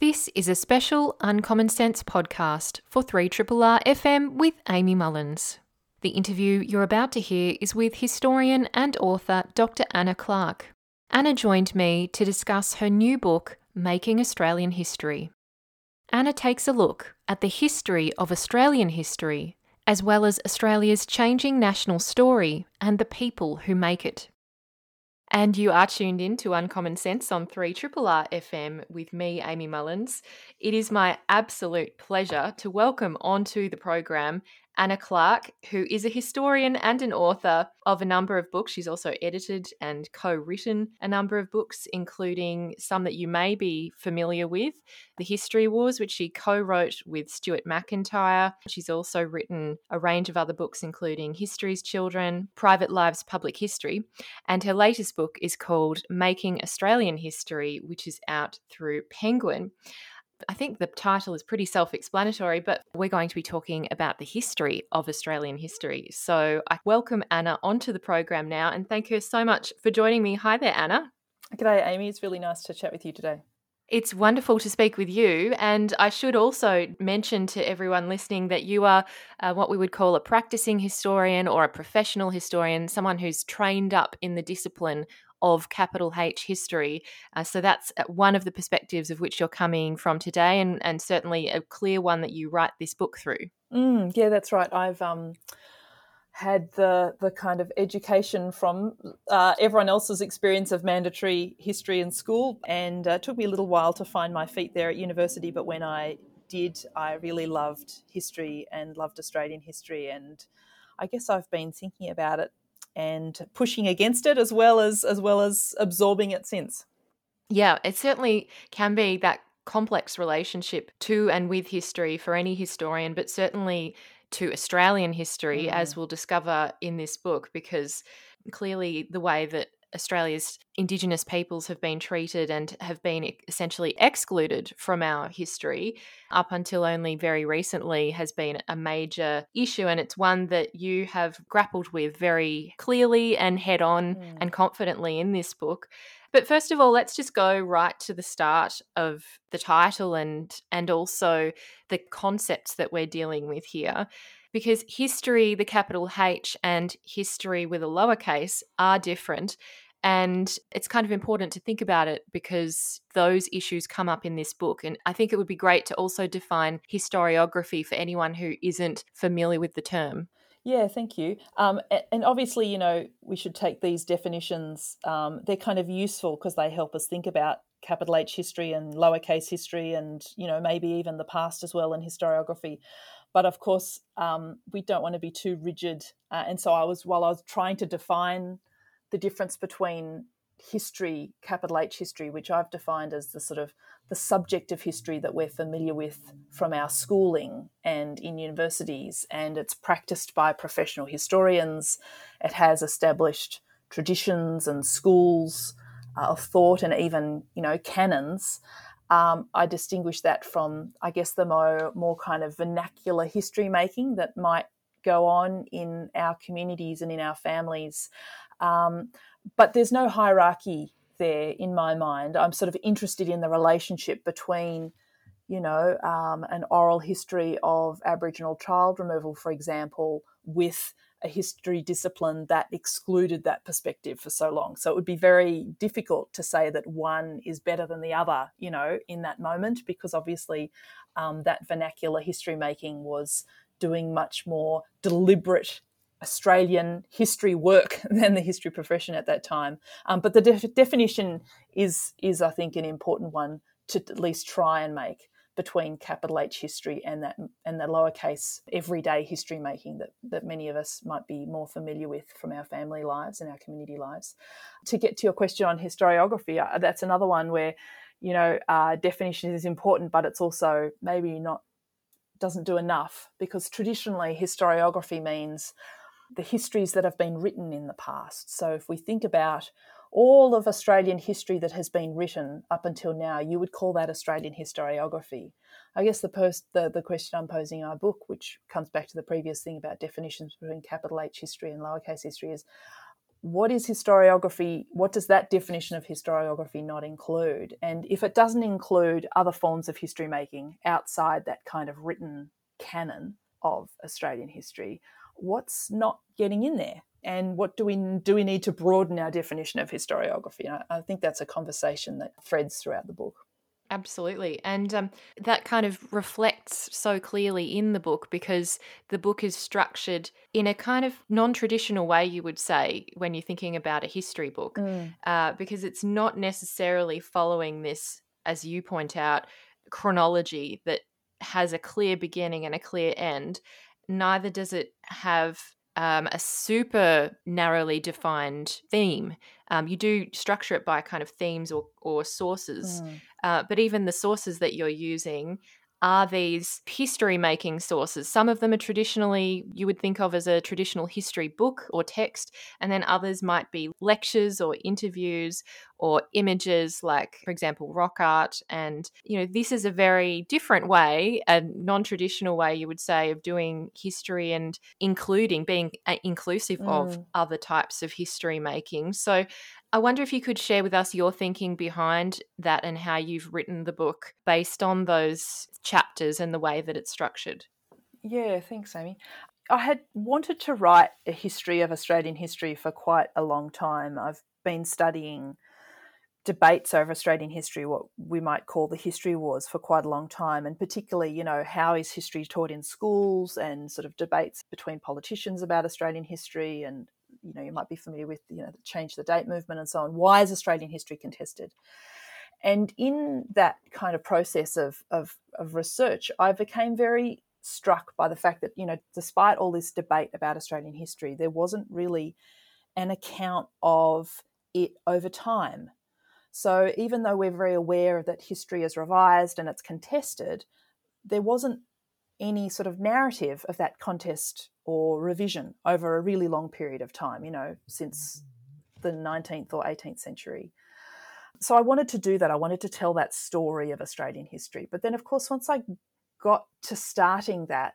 This is a special Uncommon Sense podcast for 3RRR FM with Amy Mullins. The interview you're about to hear is with historian and author Dr. Anna Clark. Anna joined me to discuss her new book, Making Australian History. Anna takes a look at the history of Australian history, as well as Australia's changing national story and the people who make it. And you are tuned in to Uncommon Sense on 3RRR FM with me, Amy Mullins. It is my absolute pleasure to welcome onto the program Anna Clark, who is a historian and an author of a number of books. She's also edited and co written a number of books, including some that you may be familiar with The History Wars, which she co wrote with Stuart Macintyre. She's also written a range of other books, including History's Children, Private Lives, Public History. And her latest book is called Making Australian History, which is out through Penguin. I think the title is pretty self explanatory, but we're going to be talking about the history of Australian history. So I welcome Anna onto the program now and thank her so much for joining me. Hi there, Anna. G'day, Amy. It's really nice to chat with you today. It's wonderful to speak with you. And I should also mention to everyone listening that you are uh, what we would call a practicing historian or a professional historian, someone who's trained up in the discipline of capital H history. Uh, so that's uh, one of the perspectives of which you're coming from today, and, and certainly a clear one that you write this book through. Mm, yeah, that's right. I've um, had the the kind of education from uh, everyone else's experience of mandatory history in school, and uh, it took me a little while to find my feet there at university. But when I did, I really loved history and loved Australian history, and I guess I've been thinking about it and pushing against it as well as as well as absorbing it since. Yeah, it certainly can be that complex relationship to and with history for any historian, but certainly to Australian history, mm. as we'll discover in this book, because clearly the way that Australia's Indigenous peoples have been treated and have been essentially excluded from our history up until only very recently has been a major issue. And it's one that you have grappled with very clearly and head on mm. and confidently in this book. But first of all, let's just go right to the start of the title and and also the concepts that we're dealing with here because history, the capital H, and history with a lowercase are different. And it's kind of important to think about it because those issues come up in this book. And I think it would be great to also define historiography for anyone who isn't familiar with the term. Yeah, thank you. Um, and obviously, you know, we should take these definitions. Um, they're kind of useful because they help us think about capital H history and lowercase history, and you know, maybe even the past as well in historiography. But of course, um, we don't want to be too rigid. Uh, and so I was, while I was trying to define the difference between history, capital H history, which I've defined as the sort of the subject of history that we're familiar with from our schooling and in universities, and it's practiced by professional historians. It has established traditions and schools uh, of thought and even you know canons um, I distinguish that from, I guess, the more, more kind of vernacular history making that might go on in our communities and in our families. Um, but there's no hierarchy there in my mind. I'm sort of interested in the relationship between, you know, um, an oral history of Aboriginal child removal, for example, with a history discipline that excluded that perspective for so long. So it would be very difficult to say that one is better than the other, you know, in that moment, because obviously um, that vernacular history making was doing much more deliberate Australian history work than the history profession at that time. Um, but the def- definition is is I think an important one to at least try and make between capital H history and that and the lowercase everyday history making that, that many of us might be more familiar with from our family lives and our community lives. To get to your question on historiography, uh, that's another one where you know uh, definition is important, but it's also maybe not doesn't do enough because traditionally historiography means the histories that have been written in the past. So if we think about all of Australian history that has been written up until now, you would call that Australian historiography. I guess the, post, the, the question I'm posing in our book, which comes back to the previous thing about definitions between capital H history and lowercase history, is what is historiography? What does that definition of historiography not include? And if it doesn't include other forms of history making outside that kind of written canon of Australian history, what's not getting in there? And what do we do? We need to broaden our definition of historiography. I, I think that's a conversation that threads throughout the book. Absolutely. And um, that kind of reflects so clearly in the book because the book is structured in a kind of non traditional way, you would say, when you're thinking about a history book, mm. uh, because it's not necessarily following this, as you point out, chronology that has a clear beginning and a clear end. Neither does it have um, a super narrowly defined theme. Um, you do structure it by kind of themes or, or sources, mm. uh, but even the sources that you're using are these history making sources. Some of them are traditionally, you would think of as a traditional history book or text, and then others might be lectures or interviews or images, like, for example, rock art. And, you know, this is a very different way, a non traditional way, you would say, of doing history and including being uh, inclusive mm. of other types of history making. So I wonder if you could share with us your thinking behind that and how you've written the book based on those chapters and the way that it's structured. Yeah, thanks, Amy. I had wanted to write a history of Australian history for quite a long time. I've been studying debates over Australian history, what we might call the history wars, for quite a long time, and particularly, you know, how is history taught in schools and sort of debates between politicians about Australian history and you know you might be familiar with you know the change the date movement and so on. Why is australian history contested? And in that kind of process of, of, of research i became very struck by the fact that you know despite all this debate about australian history there wasn't really an account of it over time so even though we're very aware that history is revised and it's contested there wasn't any sort of narrative of that contest or revision over a really long period of time, you know, since the 19th or 18th century. So I wanted to do that. I wanted to tell that story of Australian history. But then, of course, once I got to starting that,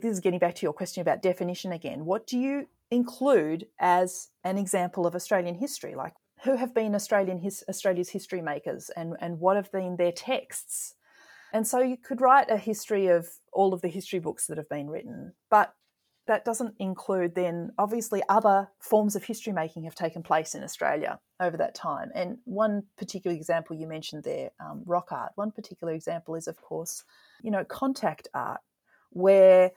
this is getting back to your question about definition again. What do you include as an example of Australian history? Like, who have been Australian his, Australia's history makers, and and what have been their texts? And so you could write a history of all of the history books that have been written, but that doesn't include then obviously other forms of history making have taken place in Australia over that time. And one particular example you mentioned there, um, rock art. One particular example is, of course, you know, contact art, where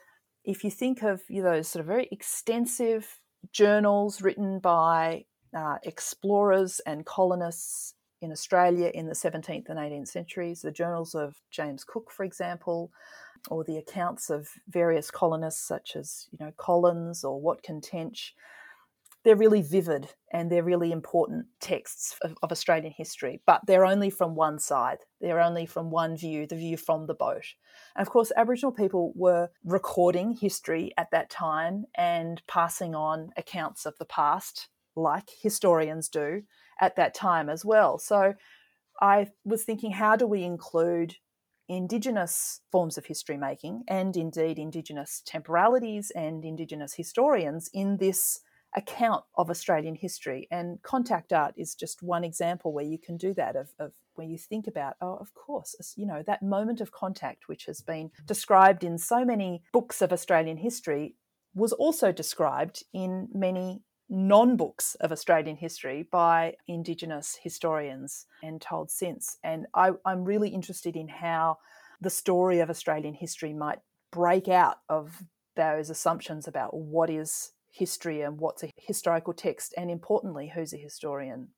if you think of you know, those sort of very extensive journals written by uh, explorers and colonists in Australia in the 17th and 18th centuries, the journals of James Cook, for example, or the accounts of various colonists such as, you know, Collins or Watkin Tench, they're really vivid and they're really important texts of, of, Australian history, but they're only from one side. They're only from one view, the view from the boat. And of course, Aboriginal people were recording history at that time and passing on accounts of the past, like historians do at that time as well. So I was thinking, how do we include Indigenous forms of history making and indeed Indigenous temporalities and Indigenous historians in this account of Australian history. And contact art is just one example where you can do that, of, of where you think about, oh, of course, you know, that moment of contact, which has been described in so many books of Australian history, was also described in many non books of Australian history by Indigenous historians and told since. And I, I'm really interested in how the story of Australian history might break out of those assumptions about what is history and what's a historical text, and importantly, who's a historian.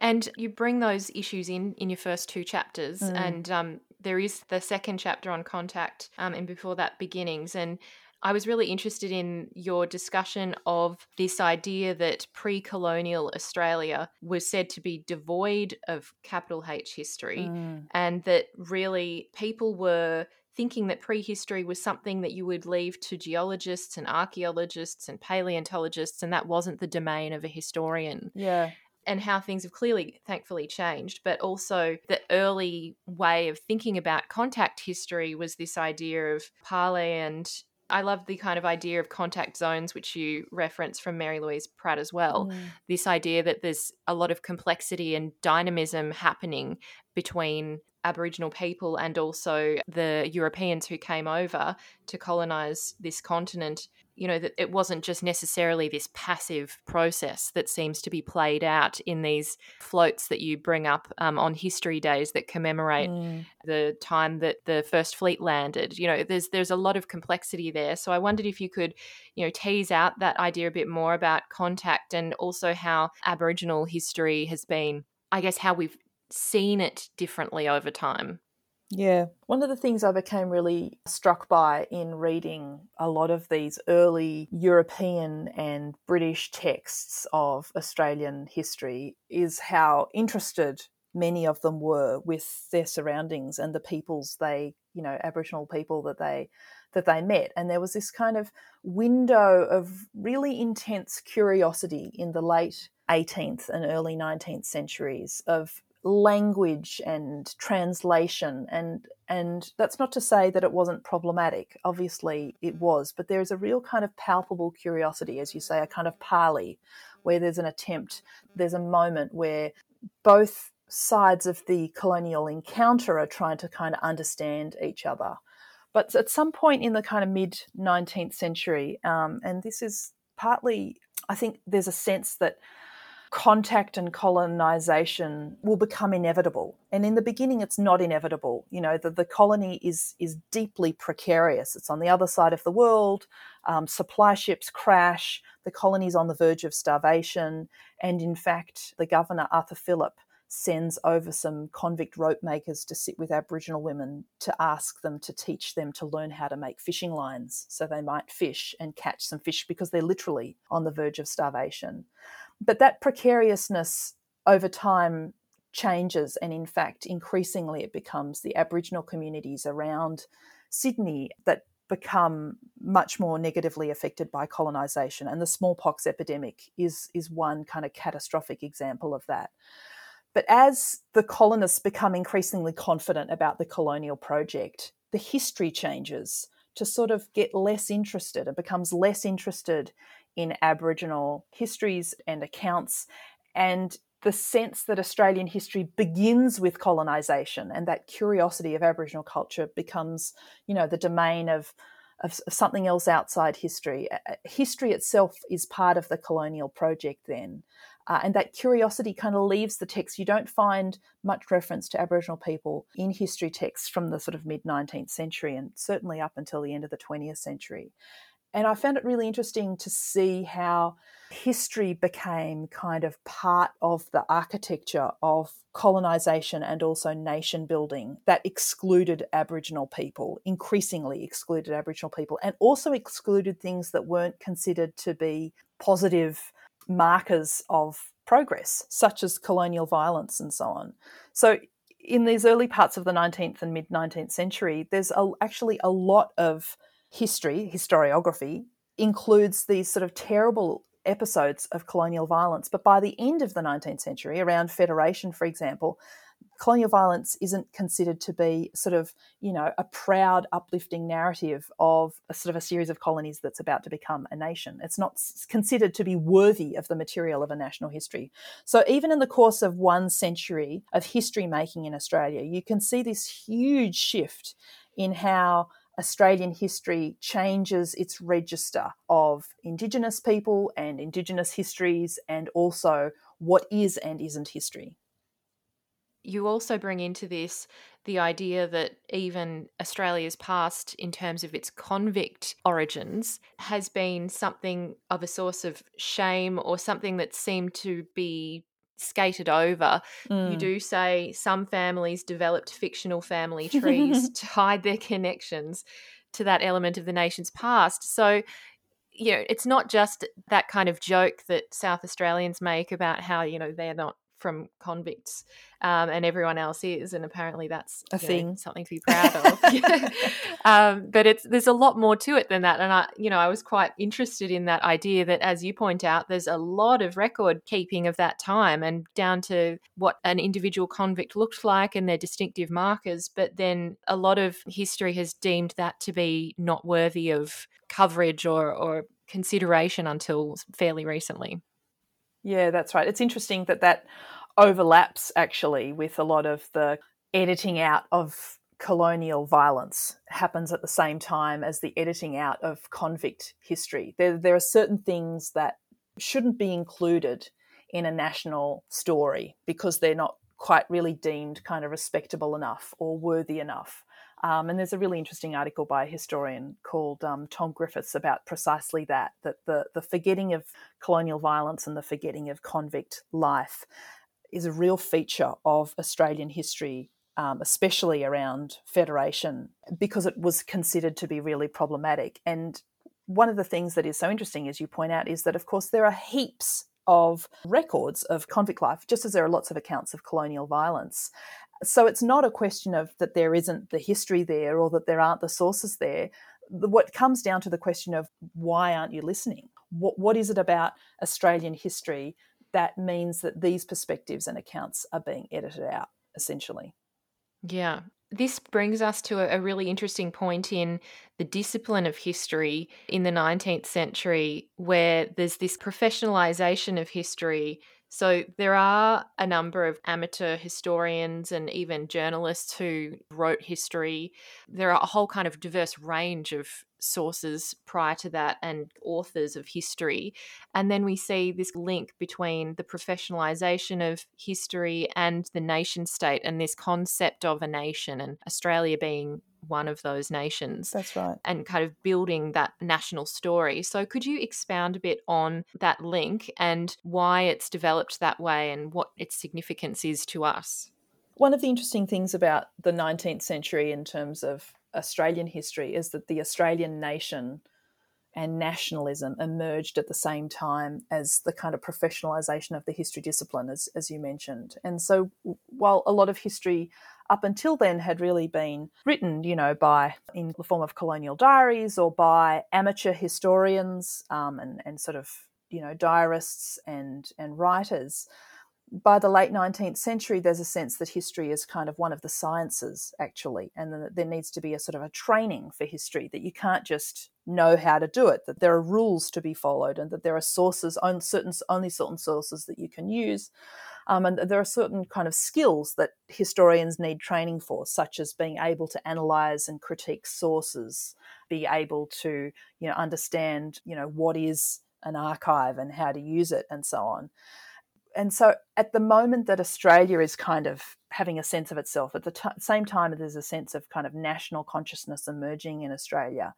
And you bring those issues in in your first two chapters, mm. and um, there is the second chapter on contact, um, and before that, beginnings. And I was really interested in your discussion of this idea that pre colonial Australia was said to be devoid of capital H history, mm. and that really people were thinking that prehistory was something that you would leave to geologists and archaeologists and paleontologists, and that wasn't the domain of a historian. Yeah and how things have clearly, thankfully, changed. But also, the early way of thinking about contact history was this idea of parley and I love the kind of idea of contact zones, which you reference from Mary Louise Pratt as well. Mm. This idea that there's a lot of complexity and dynamism happening between Aboriginal people and also the Europeans who came over to colonize this continent you know that it wasn't just necessarily this passive process that seems to be played out in these floats that you bring up um, on history days that commemorate mm. the time that the first fleet landed. You know there's there's a lot of complexity there. So i wondered if you could you know tease out that idea a bit more about contact and also how aboriginal history has been i guess how we've seen it differently over time yeah. One of the things I became really struck by in reading a lot of these early European and British texts of Australian history is how interested many of them were with their surroundings and the peoples they, you know, Aboriginal people that they that they met. And there was this kind of window of really intense curiosity in the late 18th and early 19th centuries of language and translation and and that's not to say that it wasn't problematic. Obviously it was but there is a real kind of palpable curiosity as you say a kind of parley where there's an attempt there's a moment where both sides of the colonial encounter are trying to kind of understand each other. But at some point in the kind of mid 19th century um, and this is partly i think there's a sense that contact and colonization will become inevitable. And in the beginning, it's not inevitable. You know, the, the colony is, is deeply precarious. It's on the other side of the world. Um, supply ships crash. The colony's on the verge of starvation. And in fact, the governor, Arthur Phillip, sends over some convict rope makers to sit with Aboriginal women to ask them to teach them to learn how to make fishing lines so they might fish and catch some fish because they're literally on the verge of starvation. But that precariousness over time changes, and in fact, increasingly it becomes the Aboriginal communities around Sydney that become much more negatively affected by colonisation. And the smallpox epidemic is, is one kind of catastrophic example of that. But as the colonists become increasingly confident about the colonial project, the history changes to sort of get less interested. It becomes less interested in Aboriginal histories and accounts, and the sense that Australian history begins with colonisation and that curiosity of Aboriginal culture becomes, you know, the domain of, of, something else outside history. History itself is part of the colonial project then. Uh, and that curiosity kind of leaves the text. You don't find much reference to Aboriginal people in history texts from the sort of mid 19th century and certainly up until the end of the 20th century. And I found it really interesting to see how history became kind of part of the architecture of colonization and also nation building that excluded Aboriginal people, increasingly excluded Aboriginal people, and also excluded things that weren't considered to be positive markers of progress, such as colonial violence and so on. So, in these early parts of the 19th and mid 19th century, there's a, actually a lot of history, historiography, includes these sort of terrible episodes of colonial violence. But by the end of the 19th century, around Federation, for example, colonial violence isn't considered to be sort of, you know, a proud, uplifting narrative of a sort of a series of colonies that's about to become a nation. It's not considered to be worthy of the material of a national history. So even in the course of one century of history making in Australia, you can see this huge shift in how Australian history changes its register of Indigenous people and Indigenous histories and also what is and isn't history. You also bring into this the idea that even Australia's past, in terms of its convict origins, has been something of a source of shame or something that seemed to be skated over. Mm. You do say some families developed fictional family trees to hide their connections to that element of the nation's past. So, you know, it's not just that kind of joke that South Australians make about how, you know, they're not from convicts, um, and everyone else is, and apparently that's a thing, know, something to be proud of. um, but it's there's a lot more to it than that, and I, you know, I was quite interested in that idea that, as you point out, there's a lot of record keeping of that time, and down to what an individual convict looked like and their distinctive markers. But then a lot of history has deemed that to be not worthy of coverage or, or consideration until fairly recently. Yeah, that's right. It's interesting that that overlaps actually with a lot of the editing out of colonial violence happens at the same time as the editing out of convict history. There, there are certain things that shouldn't be included in a national story because they're not quite really deemed kind of respectable enough or worthy enough. Um, and there's a really interesting article by a historian called um, Tom Griffiths about precisely that that the, the forgetting of colonial violence and the forgetting of convict life is a real feature of Australian history, um, especially around Federation, because it was considered to be really problematic. And one of the things that is so interesting, as you point out, is that, of course, there are heaps of records of convict life, just as there are lots of accounts of colonial violence. So it's not a question of that there isn't the history there or that there aren't the sources there. What comes down to the question of why aren't you listening? What, what is it about Australian history that means that these perspectives and accounts are being edited out, essentially? Yeah. This brings us to a, really interesting point in the discipline of history in the 19th century, where there's this professionalization of history so there are a number of amateur historians and even journalists who wrote history. There are a whole kind of diverse range of sources prior to that and authors of history. And then we see this link between the professionalization of history and the nation state and this concept of a nation and Australia being one of those nations. That's right. And kind of building that national story. So, could you expound a bit on that link and why it's developed that way and what its significance is to us? One of the interesting things about the 19th century in terms of Australian history is that the Australian nation and nationalism emerged at the same time as the kind of professionalization of the history discipline, as, as you mentioned. And so, while a lot of history up until then had really been written, you know, by in the form of colonial diaries or by amateur historians um, and, and sort of, you know, diarists and, and writers, by the late 19th century, there's a sense that history is kind of one of the sciences, actually, and that there needs to be a sort of a training for history that you can't just know how to do it, that there are rules to be followed, and that there are sources, on certain, only certain sources that you can use. Um, and there are certain kind of skills that historians need training for, such as being able to analyze and critique sources, be able to, you know, understand, you know, what is an archive and how to use it, and so on and so at the moment that Australia is kind of having a sense of itself, at the t- same time there's a sense of kind of national consciousness emerging in Australia,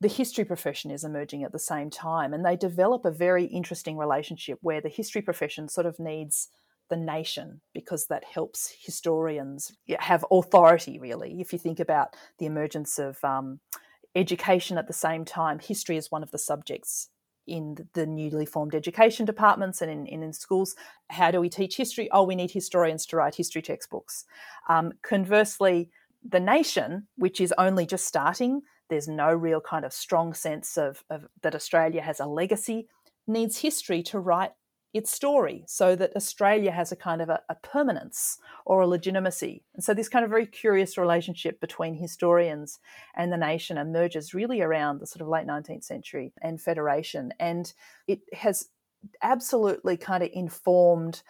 the history profession is emerging at the same time. And they develop a very interesting relationship where the history profession sort of needs the nation because that helps historians have authority, really. If you think about the emergence of um, education at the same time, history is one of the subjects in the newly formed education departments and in, in, in, schools. How do we teach history? Oh, we need historians to write history textbooks. Um, conversely, the nation, which is only just starting, there's no real kind of strong sense of, of that Australia has a legacy, needs history to write its story so that Australia has a kind of a, a, permanence or a legitimacy. And so this kind of very curious relationship between historians and the nation emerges really around the sort of late 19th century and Federation. And it has absolutely kind of informed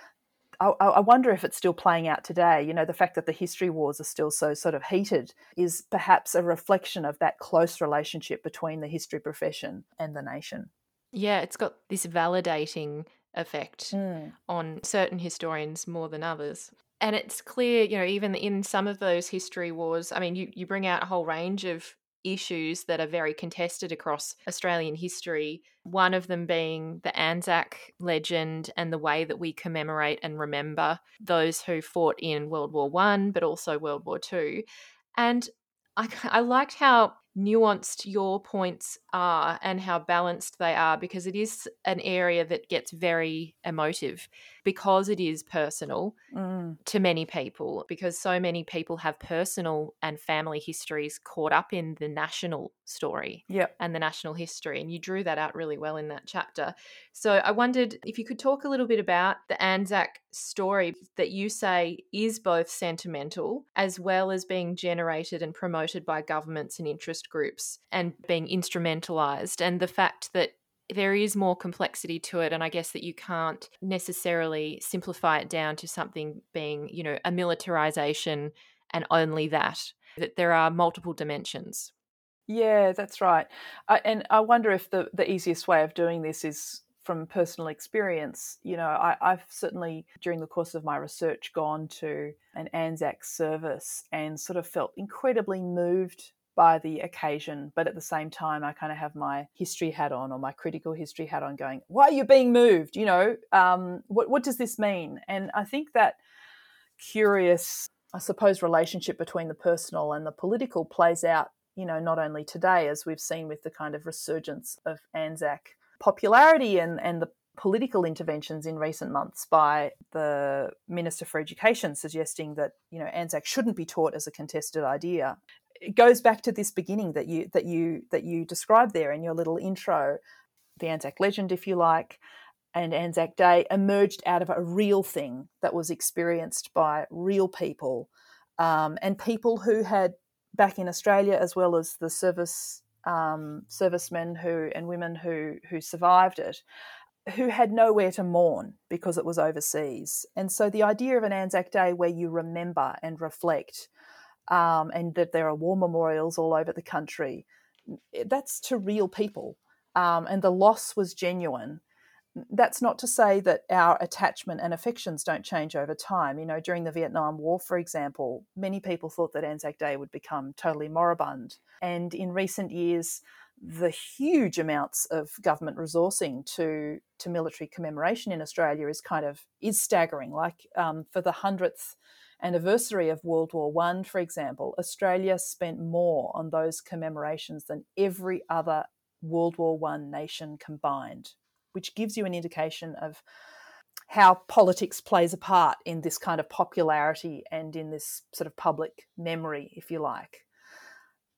I, I wonder if it's still playing out today. You know, the fact that the history wars are still so sort of heated is perhaps a reflection of that close relationship between the history profession and the nation. Yeah, it's got this validating effect mm. on certain historians more than others. And it's clear, you know, even in some of those history wars, I mean, you, you bring out a whole range of issues that are very contested across Australian history. One of them being the Anzac legend and the way that we commemorate and remember those who fought in World War One, but also World War Two. And I, I liked how nuanced your points are and how balanced they are because it is an area that gets very emotive because it is personal Mm. to many people, because so many people have personal and family histories caught up in the national story Yep. and the national history. And you drew that out really well in that chapter. So I wondered if you could talk a little bit about the Anzac story that you say is both sentimental as well as being generated and promoted by governments and interest groups and being instrumentalized, and the fact that there is more complexity to it and i guess that you can't necessarily simplify it down to something being you know a militarization and only that that there are multiple dimensions Yeah, that's right. I, and I wonder if the, the easiest way of doing this is from personal experience. You know, I, I've certainly, during the course of my research, gone to an Anzac service and sort of felt incredibly moved by the occasion. But at the same time, I kind of have my history hat on or my critical history hat on going, why are you being moved? You know, um, what, what does this mean? And I think that curious, I suppose, relationship between the personal and the political plays out you know, not only today, as we've seen with the kind of resurgence of Anzac popularity and, and the political interventions in recent months by the Minister for Education suggesting that, you know, Anzac shouldn't be taught as a contested idea. It goes back to this beginning that you that you that you described there in your little intro, the Anzac legend, if you like, and Anzac Day emerged out of a real thing that was experienced by real people um, and people who had back in Australia, as well as the service um, servicemen who and women who who survived it, who had nowhere to mourn because it was overseas. And so the idea of an Anzac Day where you remember and reflect, um, and that there are war memorials all over the country, that's to real people, um, and the loss was genuine that's not to say that our attachment and affections don't change over time. You know, during the Vietnam War, for example, many people thought that Anzac Day would become totally moribund. And in recent years, the huge amounts of government resourcing to to military commemoration in Australia is kind of is staggering. Like um, for the hundredth anniversary of World War One, for example, Australia spent more on those commemorations than every other World War One nation combined which gives you an indication of how politics plays a part in this kind of popularity and in this sort of public memory, if you like.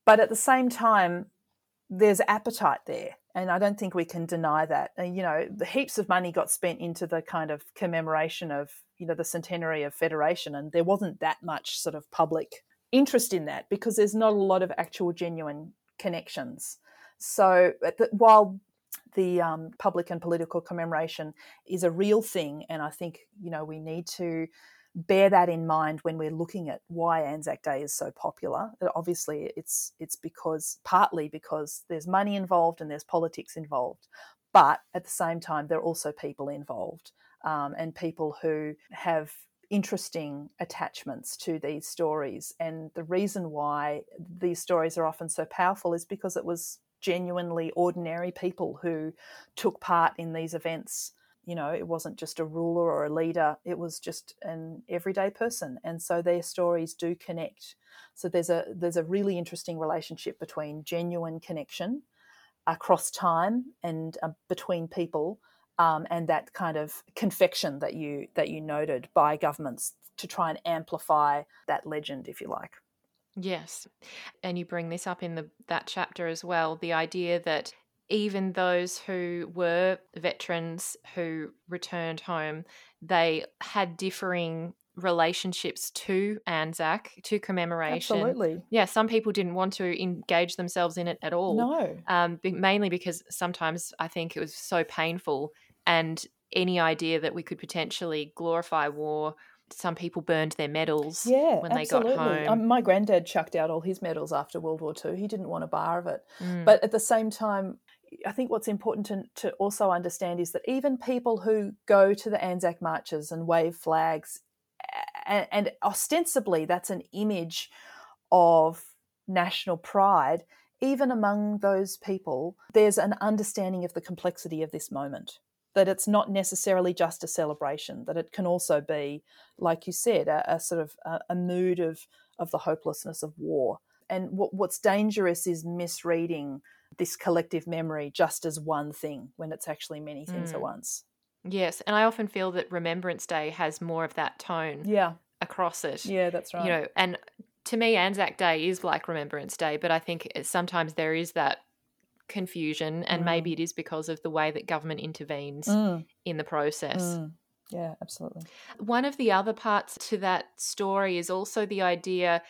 But at the same time, there's appetite there. And I don't think we can deny that. And, you know, the heaps of money got spent into the kind of commemoration of, you know, the centenary of Federation. And there wasn't that much sort of public interest in that because there's not a lot of actual genuine connections. So while the um, public and political commemoration is a real thing, and I think you know we need to bear that in mind when we're looking at why Anzac Day is so popular. Obviously, it's it's because partly because there's money involved and there's politics involved, but at the same time there are also people involved um, and people who have interesting attachments to these stories. And the reason why these stories are often so powerful is because it was genuinely ordinary people who took part in these events. You know, it wasn't just a ruler or a leader, it was just an everyday person. And so their stories do connect. So there's a there's a really interesting relationship between genuine connection across time and uh, between people um, and that kind of confection that you that you noted by governments to try and amplify that legend, if you like. Yes. And you bring this up in the that chapter as well, the idea that even those who were veterans who returned home, they had differing relationships to Anzac, to commemoration. Absolutely. Yeah, some people didn't want to engage themselves in it at all. No. Um, mainly because sometimes I think it was so painful, and any idea that we could potentially glorify war some people burned their medals yeah, when absolutely. they got home. Um, my granddad chucked out all his medals after World War II. He didn't want a bar of it. Mm. But at the same time, I think what's important to, to also understand is that even people who go to the Anzac marches and wave flags, and, and ostensibly that's an image of national pride, even among those people, there's an understanding of the complexity of this moment that it's not necessarily just a celebration that it can also be like you said a, a sort of a, a, mood of of the hopelessness of war. And what, what's dangerous is misreading this collective memory just as one thing when it's actually many things mm. at once Yes, and I often feel that Remembrance Day has more of that tone Yeah, across it. yeah, that's right. You know, and to me, Anzac Day is like Remembrance Day, but I think sometimes there is that confusion, and Mm. maybe it is because of the way that government intervenes Mm, in the process. mm. Yeah, absolutely. One of the other parts to that story is also the idea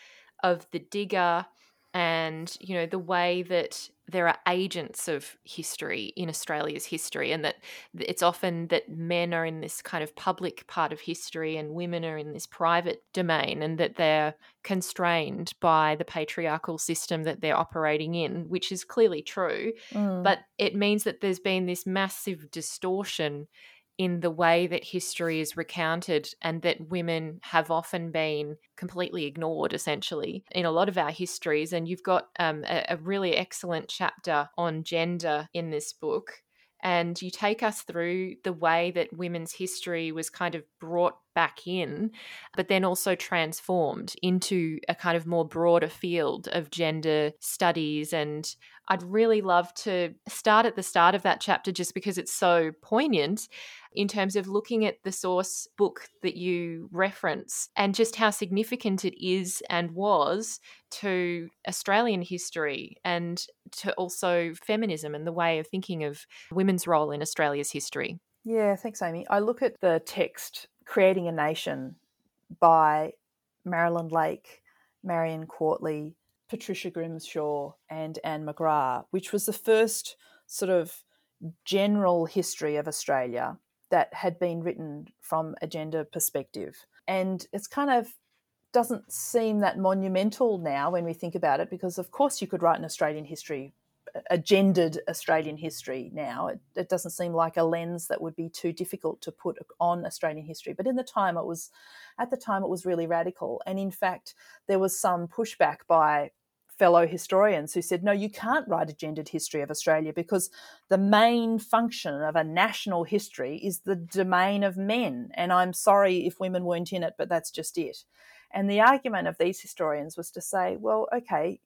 of the digger and you know the way that there are agents of history in Australia's history and that it's often that men are in this kind of public part of history and women are in this private domain and that they're constrained by the patriarchal system that they're operating in which is clearly true Mm. but it means that there's been this massive distortion in the way that history is recounted and that women have often been completely ignored essentially in a lot of our histories. And you've got um, a, a really excellent chapter on gender in this book. And you take us through the way that women's history was kind of brought back in, but then also transformed into a kind of more broader field of gender studies. And I'd really love to start at the start of that chapter just because it's so poignant in terms of looking at the source book that you reference and just how significant it is and was to Australian history and to also feminism and the way of thinking of women's role in Australia's history. Yeah, thanks, Amy. I look at the text Creating a Nation by Marilyn Lake, Marian Quartly, Patricia Grimshaw, and Ann McGrath, which was the first sort of general history of Australia that had been written from a gender perspective. And it's kind of doesn't seem that monumental now when we think about it, because of course you could write an Australian history, a gendered Australian history now. It, it doesn't seem like a lens that would be too difficult to put on Australian history. But in the time, it was, at the time, it was really radical. And in fact, there was some pushback by fellow historians who said, no, you can't write a gendered history of Australia because the main function of a national history is the domain of men. And I'm sorry if women weren't in it, but that's just it. And the argument of these historians was to say, well, okay,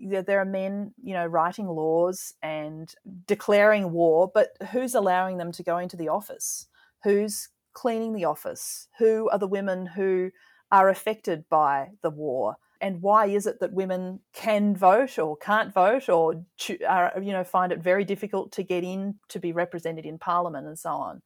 there are men, you know, writing laws and declaring war, but who's allowing them to go into the office? Who's cleaning the office? Who are the women who are affected by the war? And why is it that women can vote or can't vote or are, you know find it very difficult to get in to be represented in parliament and so on?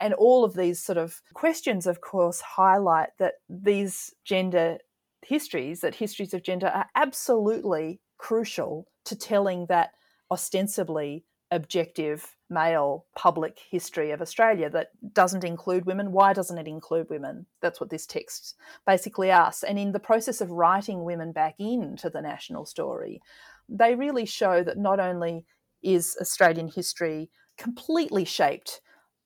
And all of these sort of questions, of course, highlight that these gender histories, that histories of gender are absolutely crucial to telling that ostensibly objective male public history of Australia that doesn't include women. Why doesn't it include women? That's what this text basically asks. And in the process of writing women back into the national story, they really show that not only is Australian history completely shaped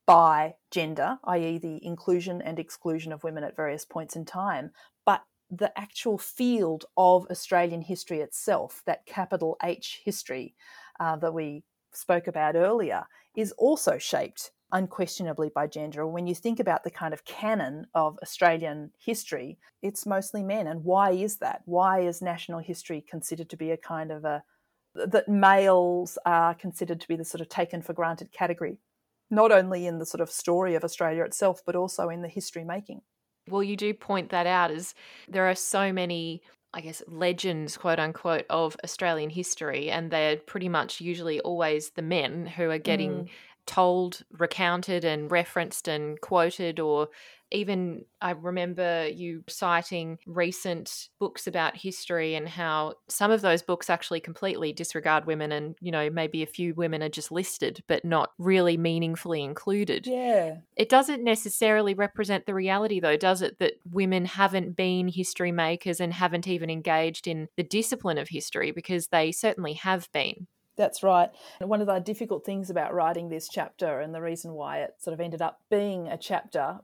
by gender, i.e., the inclusion and exclusion of women at various points in time, but the actual field of Australian history itself, that capital H history uh, that we spoke about earlier, is also shaped unquestionably by gender. When you think about the kind of canon of Australian history, it's mostly men. And why is that? Why is national history considered to be a kind of a that males are considered to be the sort of taken for granted category? not only in the sort of story of Australia itself, but also in the history making. Well, you do point that out as there are so many, I guess, legends, quote unquote, of Australian history, and they're pretty much usually always the men who are getting mm. told, recounted, and referenced and quoted or even I remember you citing recent books about history and how some of those books actually completely disregard women and, you know, maybe a few women are just listed but not really meaningfully included. Yeah. It doesn't necessarily represent the reality though, does it, that women haven't been history makers and haven't even engaged in the discipline of history because they certainly have been. That's right. One of the difficult things about writing this chapter and the reason why it sort of ended up being a chapter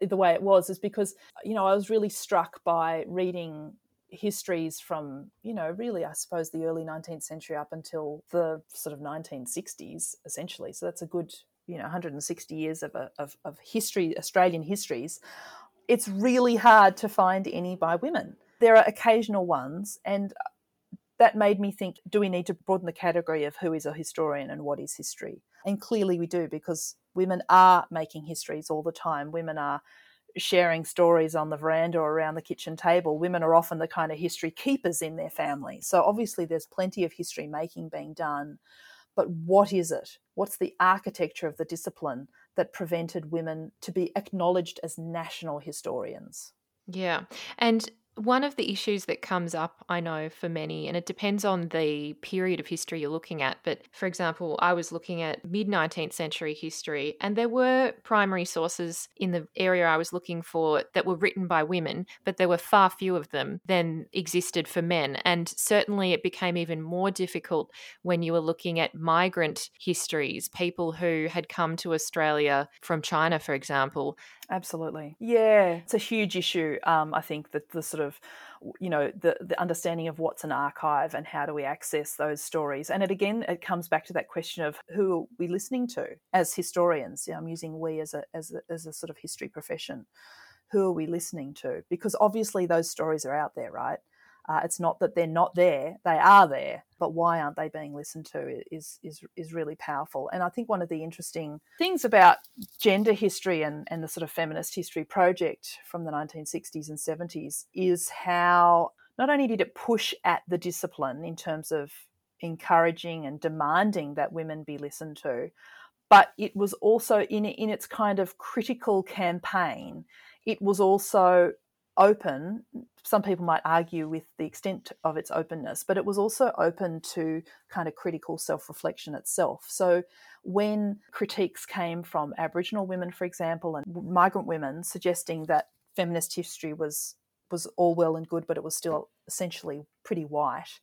the way it was is because, you know, I was really struck by reading histories from, you know, really, I suppose, the early 19th century up until the sort of 1960s, essentially. So that's a good, you know, 160 years of, of, of history, Australian histories. It's really hard to find any by women. There are occasional ones, and that made me think do we need to broaden the category of who is a historian and what is history? And clearly we do because women are making histories all the time. Women are sharing stories on the veranda or around the kitchen table. Women are often the kind of history keepers in their family. So obviously there's plenty of history making being done. But what is it? What's the architecture of the discipline that prevented women to be acknowledged as national historians? Yeah. And one of the issues that comes up, I know, for many, and it depends on the period of history you're looking at. But for example, I was looking at mid 19th century history, and there were primary sources in the area I was looking for that were written by women, but there were far fewer of them than existed for men. And certainly it became even more difficult when you were looking at migrant histories, people who had come to Australia from China, for example, Absolutely. Yeah, it's a huge issue. Um, I think that the sort of, you know, the, the understanding of what's an archive and how do we access those stories. And it again, it comes back to that question of who are we listening to as historians. I'm using we as a, as a, as a sort of history profession. Who are we listening to? Because obviously those stories are out there, right? Uh, it's not that they're not there; they are there. But why aren't they being listened to? Is is is really powerful. And I think one of the interesting things about gender history and and the sort of feminist history project from the 1960s and 70s is how not only did it push at the discipline in terms of encouraging and demanding that women be listened to, but it was also in in its kind of critical campaign. It was also open. Some people might argue with the extent of its openness, but it was also open to kind of critical self reflection itself. So, when critiques came from Aboriginal women, for example, and migrant women suggesting that feminist history was was all well and good, but it was still essentially pretty white.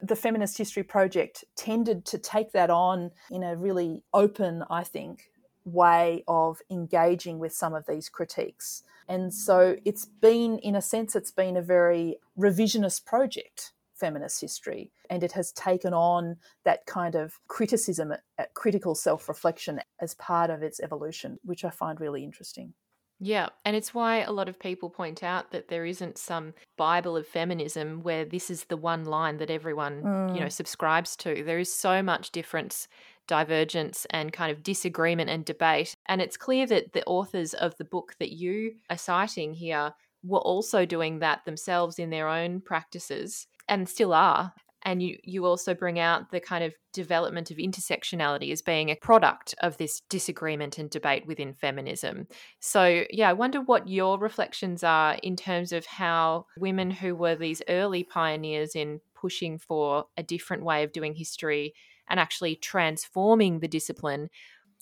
The Feminist History Project tended to take that on in a really open, I think, way of engaging with some of these critiques. And so it's been, in a sense, it's been a very revisionist project, feminist history. And it has taken on that kind of criticism, uh, critical self reflection as part of its evolution, which I find really interesting. Yeah, and it's why a lot of people point out that there isn't some Bible of feminism where this is the one line that everyone, mm. you know, mm. subscribes to. There is so much difference divergence and kind of disagreement and debate. And it's clear that the authors of the book that you are citing here were also doing that themselves in their own practices and still are. And you, you also bring out the kind of development of intersectionality as being a product of this disagreement and debate within feminism. So, yeah, I wonder what your reflections are in terms of how women who were these early pioneers in pushing for a different way of doing history and actually transforming the discipline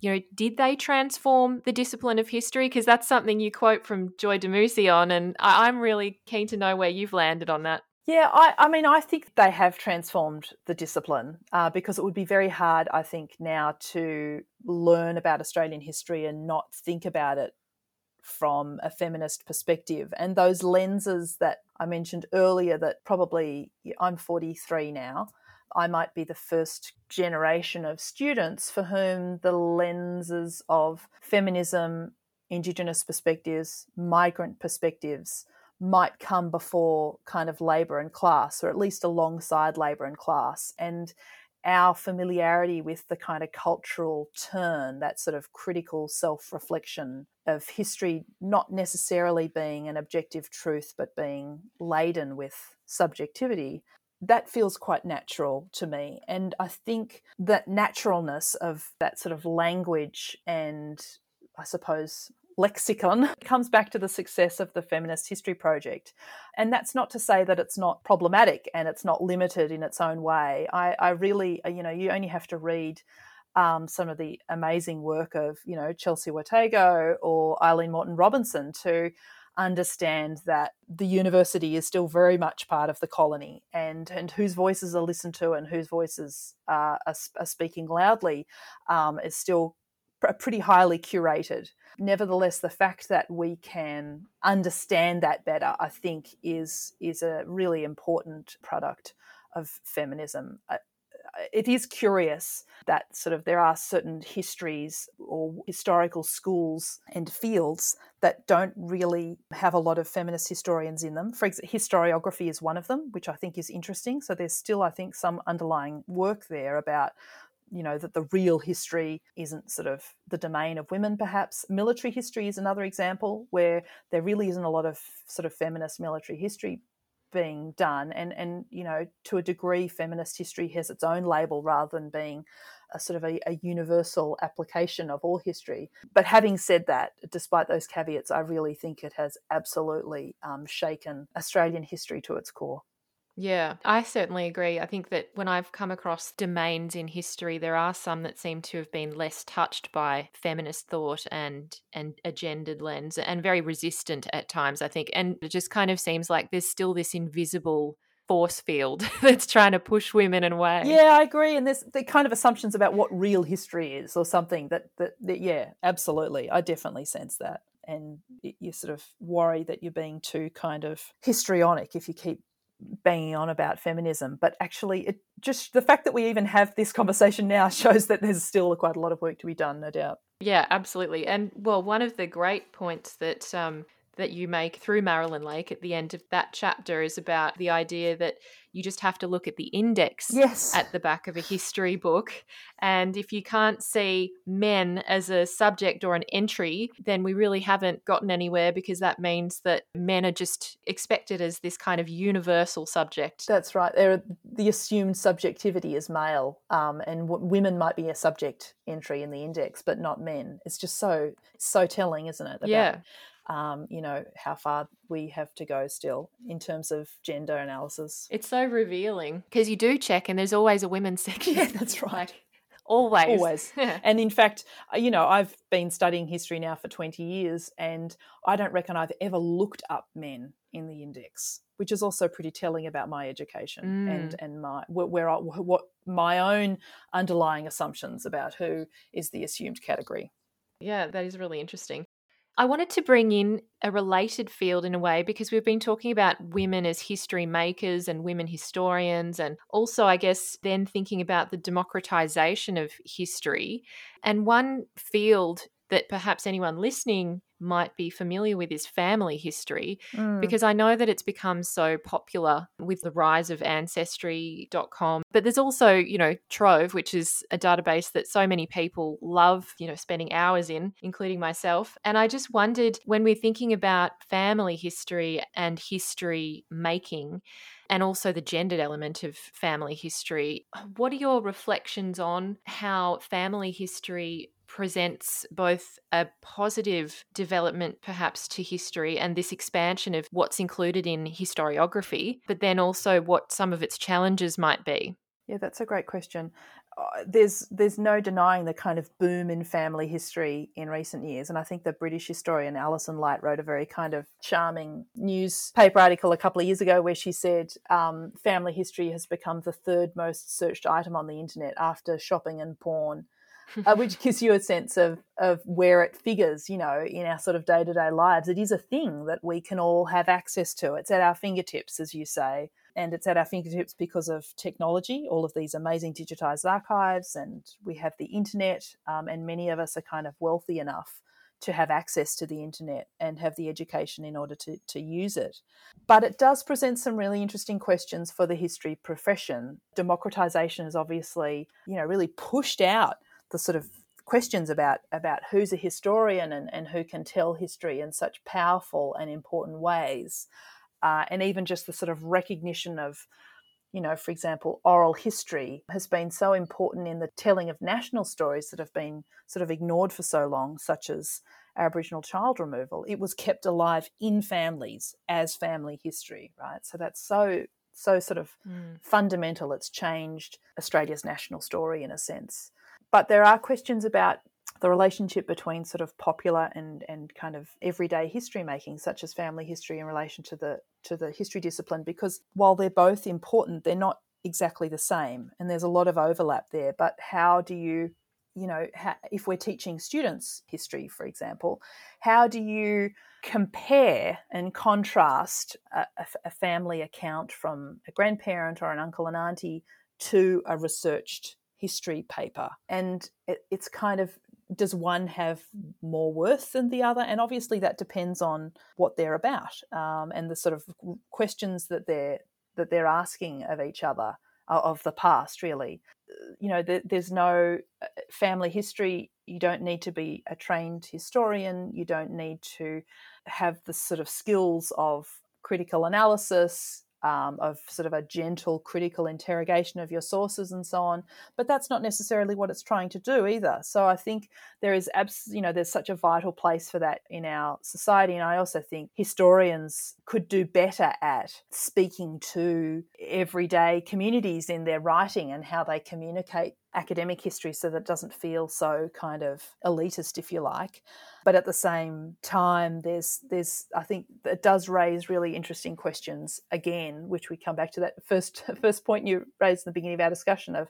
you know, did they transform the discipline of history? Because that's something you quote from Joy Damousi on, and I- am really keen to know where you've landed on that. Yeah, I, I mean, I think they have transformed the discipline uh, because it would be very hard, I think, now to learn about Australian history and not think about it from a feminist perspective. And those lenses that I mentioned earlier, that probably I'm 43 now I might be the first generation of students for whom the lenses of feminism, Indigenous perspectives, migrant perspectives might come before kind of labour and class, or at least alongside labour and class. And our familiarity with the kind of cultural turn, that sort of critical self reflection of history not necessarily being an objective truth, but being laden with subjectivity, that feels quite natural to me. And I think that naturalness of that sort of language and I suppose lexicon comes back to the success of the Feminist History Project. And that's not to say that it's not problematic and it's not limited in its own way. I, I really, you know, you only have to read um, some of the amazing work of, you know, Chelsea Watego or Aileen Moreton-Robinson to understand that the university is still very much part of the colony and, and whose voices are listened to and whose voices are, are, are speaking loudly um, is still pr- pretty highly curated. Nevertheless, the fact that we can understand that better, I think, is is a really important product of feminism. It is curious that sort of there are certain histories or historical schools and fields that don't really have a lot of feminist historians in them. For example, historiography is one of them, which I think is interesting. So there's still, I think, some underlying work there about you know that the real history isn't sort of the domain of women perhaps military history is another example where there really isn't a lot of sort of feminist military history being done and and you know to a degree feminist history has its own label rather than being a sort of a, a, universal application of all history. But having said that despite those caveats i really think it has absolutely um, shaken australian history to its core yeah, I certainly agree. I think that when I've come across domains in history, there are some that seem to have been less touched by feminist thought and and a gendered lens and very resistant at times, I think. And it just kind of seems like there's still this invisible force field that's trying to push women away. Yeah, I agree. And there's the kind of assumptions about what real history is or something that, that, that yeah, absolutely. I definitely sense that and you sort of worry that you're being too kind of histrionic if you keep banging on about feminism, but actually, it just the fact that we even have this conversation now shows that there's still quite a lot of work to be done, no doubt. Yeah, absolutely. And well, one of the great points that um, that you make through Marilyn Lake at the end of that chapter is about the idea that you just have to look at the index yes. at the back of a history book. And if you can't see men as a subject or an entry, then we really haven't gotten anywhere because that means that men are just expected as this kind of universal subject. That's right. They're, the assumed subjectivity is male, um, and w- women might be a subject entry in the index, but not men. It's just so so telling, isn't it? About, yeah um, you know, how far we have to go still in terms of gender analysis. It's so revealing because you do check and there's always a women's section. Yeah, that's right. always. Always. and in fact, uh, you know, I've been studying history now for 20 years and I don't reckon I've ever looked up men in the index, which is also pretty telling about my education mm. and and my where I, what my own underlying assumptions about who is the assumed category. Yeah, that is really interesting. I wanted to bring in a related field in a way because we've been talking about women as history makers and women historians, and also, I guess, then thinking about the democratization of history. And one field that perhaps anyone listening might be familiar with is family history mm. because I know that it's become so popular with the rise of ancestry.com but there's also you know Trove which is a database that so many people love you know spending hours in including myself and I just wondered when we're thinking about family history and history making and also the gendered element of family history. What are your reflections on how family history presents both a positive development, perhaps, to history and this expansion of what's included in historiography, but then also what some of its challenges might be? Yeah, that's a great question. Uh, there's there's no denying the kind of boom in family history in recent years, and I think the British historian Alison Light wrote a very kind of charming newspaper article a couple of years ago where she said um, family history has become the third most searched item on the internet after shopping and porn uh, which gives you a sense of of where it figures, you know, in our sort of day to day lives. It is a thing that we can all have access to. It's at our fingertips, as you say, and it's at our fingertips because of technology. All of these amazing digitized archives, and we have the internet, um, and many of us are kind of wealthy enough to have access to the internet and have the education in order to, to use it. But it does present some really interesting questions for the history profession. Democratization has obviously, you know, really pushed out the sort of questions about about who's a historian and, and who can tell history in such powerful and important ways, uh, and even just the sort of recognition of, you know, for example, oral history has been so important in the telling of national stories that have been sort of ignored for so long, such as Aboriginal child removal. It was kept alive in families as family history, right? So that's so so sort of mm. fundamental. It's changed Australia's national story in a sense. But there are questions about the relationship between sort of popular and and kind of everyday history making such as family history in relation to the to the history discipline because while they're both important they're not exactly the same and there's a lot of overlap there. But how do you you know how, if we're teaching students history for example how do you compare and contrast a, a, a family account from a grandparent or an uncle and auntie to a researched history paper. And it, it's kind of does one have more worth than the other? And obviously, that depends on what they're about um, and the sort of questions that they're that they're asking of each other of the past. Really, you know, there's no uh, family history. You don't need to be a trained historian. You don't need to have the sort of skills of critical analysis um, of sort of a gentle critical interrogation of your sources and so on but that's not necessarily what it's trying to do either. So i think there is abs- you know there's such a vital place for that in our society and i also think historians could do better at speaking to everyday communities in their writing and how they communicate academic history so that it doesn't feel so kind of elitist if you like but at the same time there's there's i think it does raise really interesting questions again which we come back to that first first point you raised in the beginning of our discussion of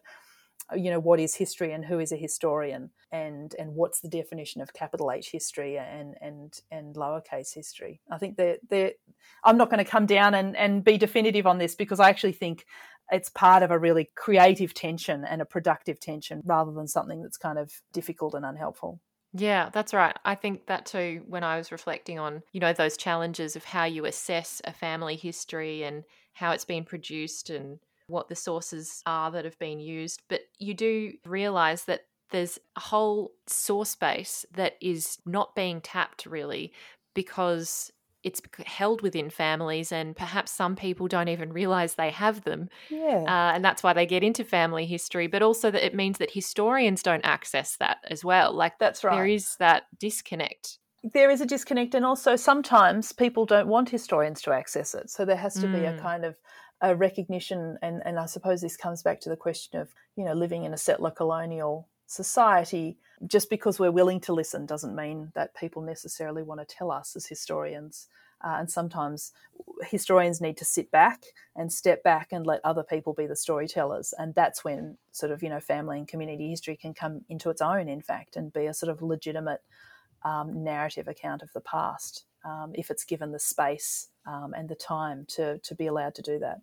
you know what is history and who is a historian and and what's the definition of capital H history and and and lowercase history. I think that they I'm not going to come down and and be definitive on this because I actually think it's part of a really creative tension and a productive tension rather than something that's kind of difficult and unhelpful. Yeah, that's right. I think that too when I was reflecting on, you know, those challenges of how you assess a family history and how it's been produced and what the sources are that have been used. But you do realize that there's a whole source base that is not being tapped really because it's held within families, and perhaps some people don't even realize they have them. Yeah. Uh, and that's why they get into family history, but also that it means that historians don't access that as well. Like, that's right. There is that disconnect. There is a disconnect, and also sometimes people don't want historians to access it. So there has to mm. be a mm. kind of a recognition, and, and I suppose this comes back to the question of, you know, living in a settler colonial society just because we're willing to listen doesn't mean that people necessarily want to tell us as historians. Uh, and sometimes historians need to sit back and step back and let other people be the storytellers. And that's when sort of, you know, family and community history can come into its own, in fact, and be a sort of legitimate um, narrative account of the past um, if it's given the space um, and the time to, to be allowed to do that.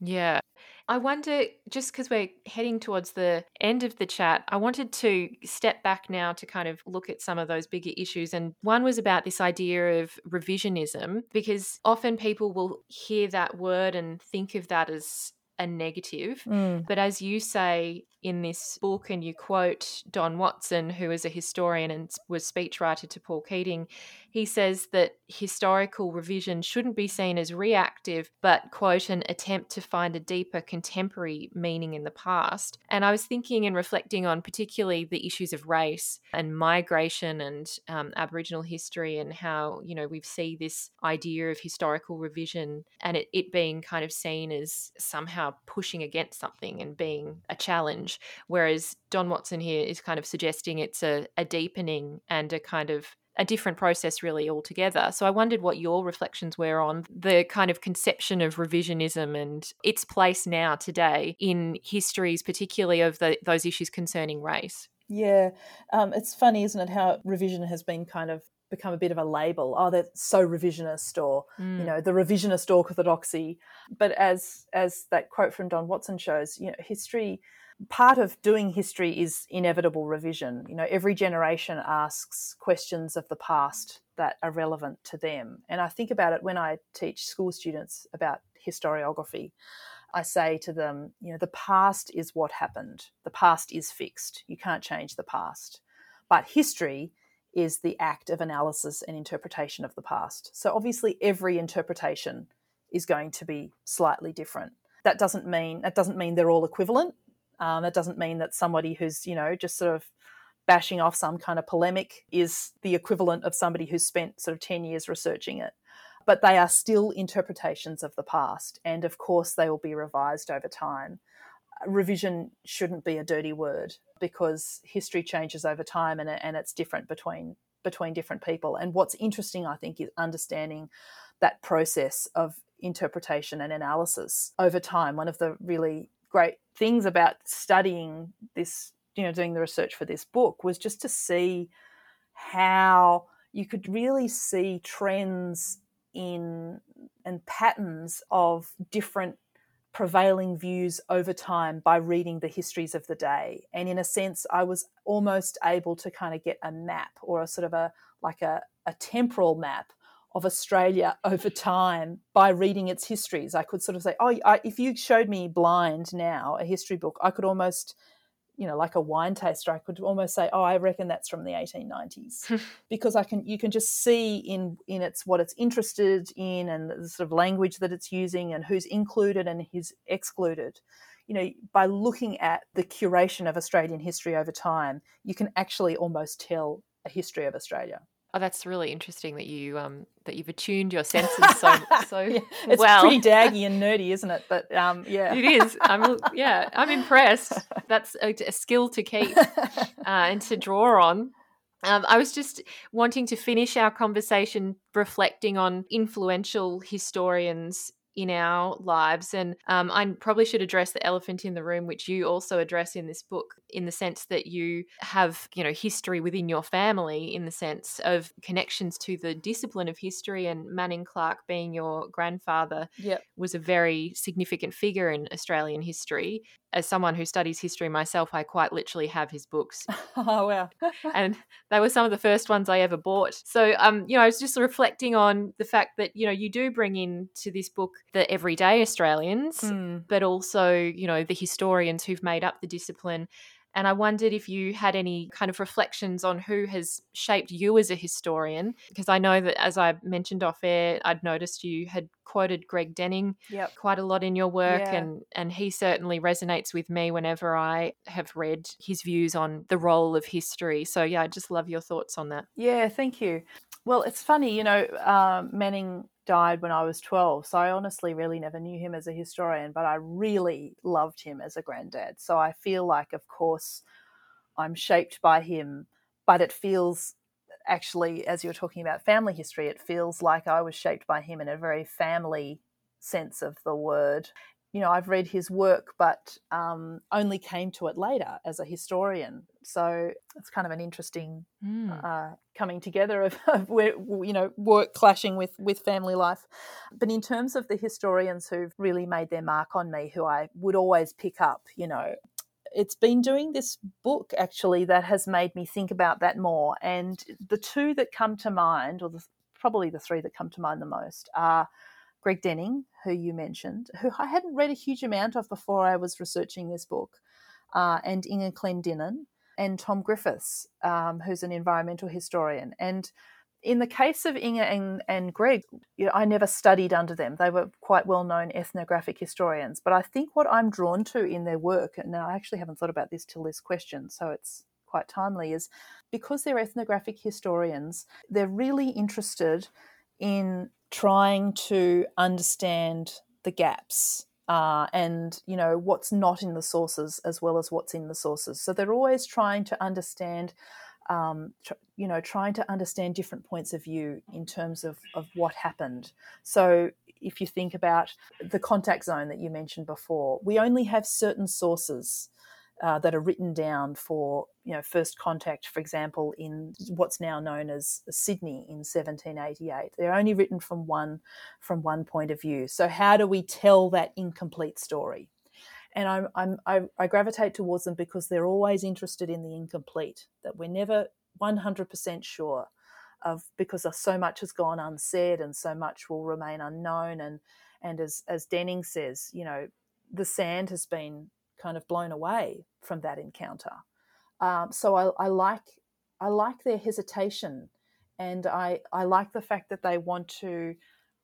Yeah. I wonder, just because we're heading towards the end of the chat, I wanted to step back now to kind of look at some of those bigger issues. And one was about this idea of revisionism, because often people will hear that word and think of that as a negative. Mm. But as you say in this book, and you quote Don Watson, who is a historian and was speechwriter to Paul Keating, he says that historical revision shouldn't be seen as reactive, but, quote, an attempt to find a deeper contemporary meaning in the past. And I was thinking and reflecting on particularly the issues of race and migration and um, Aboriginal history and how, you know, we see this idea of historical revision and it, it being kind of seen as somehow pushing against something and being a challenge. Whereas Don Watson here is kind of suggesting it's a, a deepening and a kind of a different process really altogether. So I wondered what your reflections were on the kind of conception of revisionism and its place now today in histories, particularly of the, those issues concerning race. Yeah, um, it's funny, isn't it, how revision has been kind of become a bit of a label. Oh, that's so revisionist, or mm. you know, the revisionist orthodoxy. But as as that quote from Don Watson shows, you know, history part of doing history is inevitable revision. You know, every generation asks questions of the past that are relevant to them. And I think about it when I teach school students about historiography. I say to them, you know, the past is what happened. The past is fixed. You can't change the past. But history is the act of analysis and interpretation of the past. So obviously every interpretation is going to be slightly different. That doesn't mean that doesn't mean they're all equivalent. Um, that doesn't mean that somebody who's, you know, just sort of bashing off some kind of polemic is the equivalent of somebody who's spent sort of 10 years researching it. But they are still interpretations of the past. And of course, they will be revised over time. Revision shouldn't be a dirty word because history changes over time and, and it's different between between different people. And what's interesting, I think, is understanding that process of interpretation and analysis over time. One of the really great things about studying this, you know, doing the research for this book was just to see how you could really see trends in and patterns of different prevailing views over time by reading the histories of the day. And in a sense, I was almost able to kind of get a map or a sort of a like a, a temporal map of Australia over time by reading its histories. I could sort of say, oh, I, if you showed me blind now a history book, I could almost you know like a wine taster i could almost say oh i reckon that's from the 1890s because i can you can just see in in its what it's interested in and the sort of language that it's using and who's included and who's excluded. You know by looking at the curation of australian history over time you can actually almost tell a history of australia Oh, that's really interesting that you um that you've attuned your senses so so yeah, it's well. pretty daggy and nerdy, isn't it? But um, yeah, it is. I'm yeah, I'm impressed. That's a, a skill to keep uh, and to draw on. Um, I was just wanting to finish our conversation reflecting on influential historians in our lives. And um, I probably should address the elephant in the room, which you also address in this book, in the sense that you have, you know, history within your family, in the sense of connections to the discipline of history. And Manning Clark, being your grandfather, yep. was a very significant figure in Australian history as someone who studies history myself, I quite literally have his books. oh wow! and they were some of the first ones I ever bought. So, um, you know, I was just reflecting on the fact that you know you do bring into this book the everyday Australians, mm. but also you know the historians who've made up the discipline and I wondered if you had any kind of reflections on who has shaped you as a historian, because I know that as I mentioned off air, I'd noticed you had quoted Greg Dening yep. quite a lot in your work, yeah. and and he certainly resonates with me whenever I have read his views on the role of history. So yeah, I just love your thoughts on that. Yeah, thank you. Well, it's funny, you know, um, Manning died when I was 12. So I honestly really never knew him as a historian, but I really loved him as a granddad. So I feel like, of course, I'm shaped by him, but it feels actually, as you're talking about family history, it feels like I was shaped by him in a very family sense of the word you know, I've read his work, but um, only came to it later as a historian. So it's kind of an interesting mm. uh, coming together of, of where, you know work clashing with with family life. But in terms of the historians who've really made their mark on me, who I would always pick up, you know, it's been doing this book actually that has made me think about that more. And the two that come to mind, or the, probably the three that come to mind the most, are Greg Dening, who you mentioned, who I hadn't read a huge amount of before I was researching this book, uh, and Inga Clendinnen, and Tom Griffiths, um, who's an environmental historian. And in the case of Inga and, and Greg, you know, I never studied under them. They were quite well known ethnographic historians. But I think what I'm drawn to in their work, and I actually haven't thought about this till this question, so it's quite timely, is because they're ethnographic historians, they're really interested in trying to understand the gaps uh, and you know what's not in the sources as well as what's in the sources. So they're always trying to understand um, tr- you know trying to understand different points of view in terms of, of what happened. So if you think about the contact zone that you mentioned before we only have certain sources uh, that are written down for you know first contact, for example, in what's now known as Sydney in 1788. They're only written from one from one point of view. So how do we tell that incomplete story? And I'm, I'm I, I gravitate towards them because they're always interested in the incomplete. That we're never 100% sure of because so much has gone unsaid and so much will remain unknown. And and as as Dening says, you know, the sand has been kind of blown away from that encounter. Um, so I, I, like I like their hesitation, and I I like the fact that they want to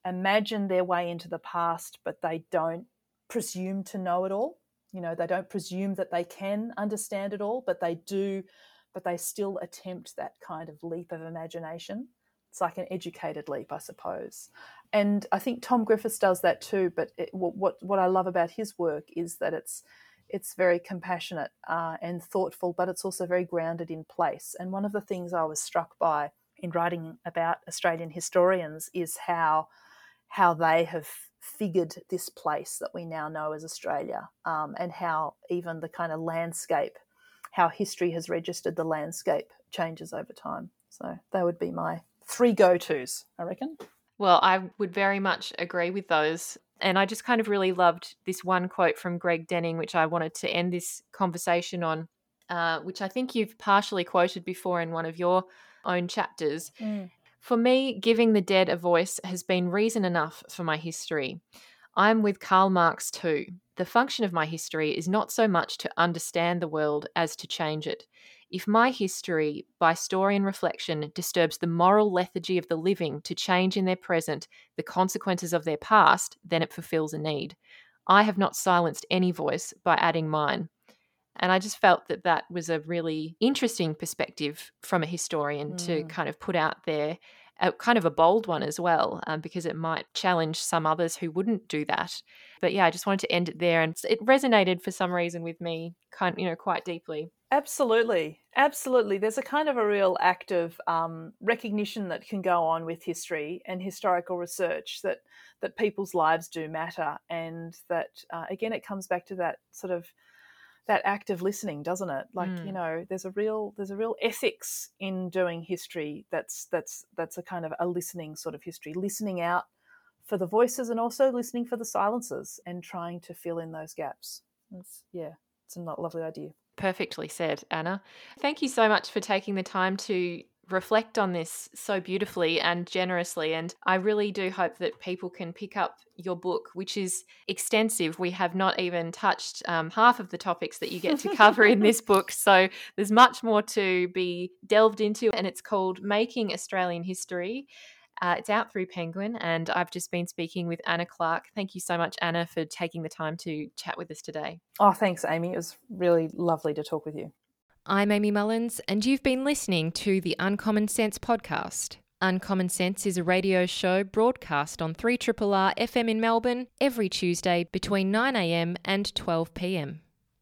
imagine their way into the past, but they don't presume to know it all. You know, they don't presume that they can understand it all, but they do, but they still attempt that kind of leap of imagination. It's like an educated leap, I suppose. And I think Tom Griffiths does that too. But it, what what I love about his work is that it's it's very compassionate uh, and thoughtful, but it's also very grounded in place. And one of the things I was struck by in writing about Australian historians is how how they have figured this place that we now know as Australia, um, and how even the kind of landscape, how history has registered the landscape changes over time. So they would be my three go tos, I reckon. Well, I would very much agree with those And I just kind of really loved this one quote from Greg Dening, which I wanted to end this conversation on, uh, which I think you've partially quoted before in one of your own chapters. Mm. For me, giving the dead a voice has been reason enough for my history. I'm with Karl Marx too. The function of my history is not so much to understand the world as to change it. If my history, by story and reflection, disturbs the moral lethargy of the living to change in their present the consequences of their past, then it fulfills a need. I have not silenced any voice by adding mine. And I just felt that that was a really interesting perspective from a historian mm. to kind of put out there a, kind of a bold one as well, um, because it might challenge some others who wouldn't do that. But yeah, I just wanted to end it there, and it resonated for some reason with me, kind you know, quite deeply. Absolutely, absolutely. There's a kind of a real act of um, recognition that can go on with history and historical research that that people's lives do matter, and that uh, again, it comes back to that sort of that act of listening doesn't it like mm. you know there's a real there's a real ethics in doing history that's that's that's a kind of a listening sort of history listening out for the voices and also listening for the silences and trying to fill in those gaps it's, yeah it's a lovely idea perfectly said anna thank you so much for taking the time to reflect on this so beautifully and generously. And I really do hope that people can pick up your book, which is extensive. We have not even touched um, half of the topics that you get to cover in this book. So there's much more to be delved into. And it's called Making Australian History. Uh, it's out through Penguin, and I've just been speaking with Anna Clark. Thank you so much, Anna, for taking the time to chat with us today. Oh, thanks, Amy. It was really lovely to talk with you. I'm Amy Mullins, and you've been listening to the Uncommon Sense podcast. Uncommon Sense is a radio show broadcast on 3RRR FM in Melbourne every Tuesday between 9am and 12pm.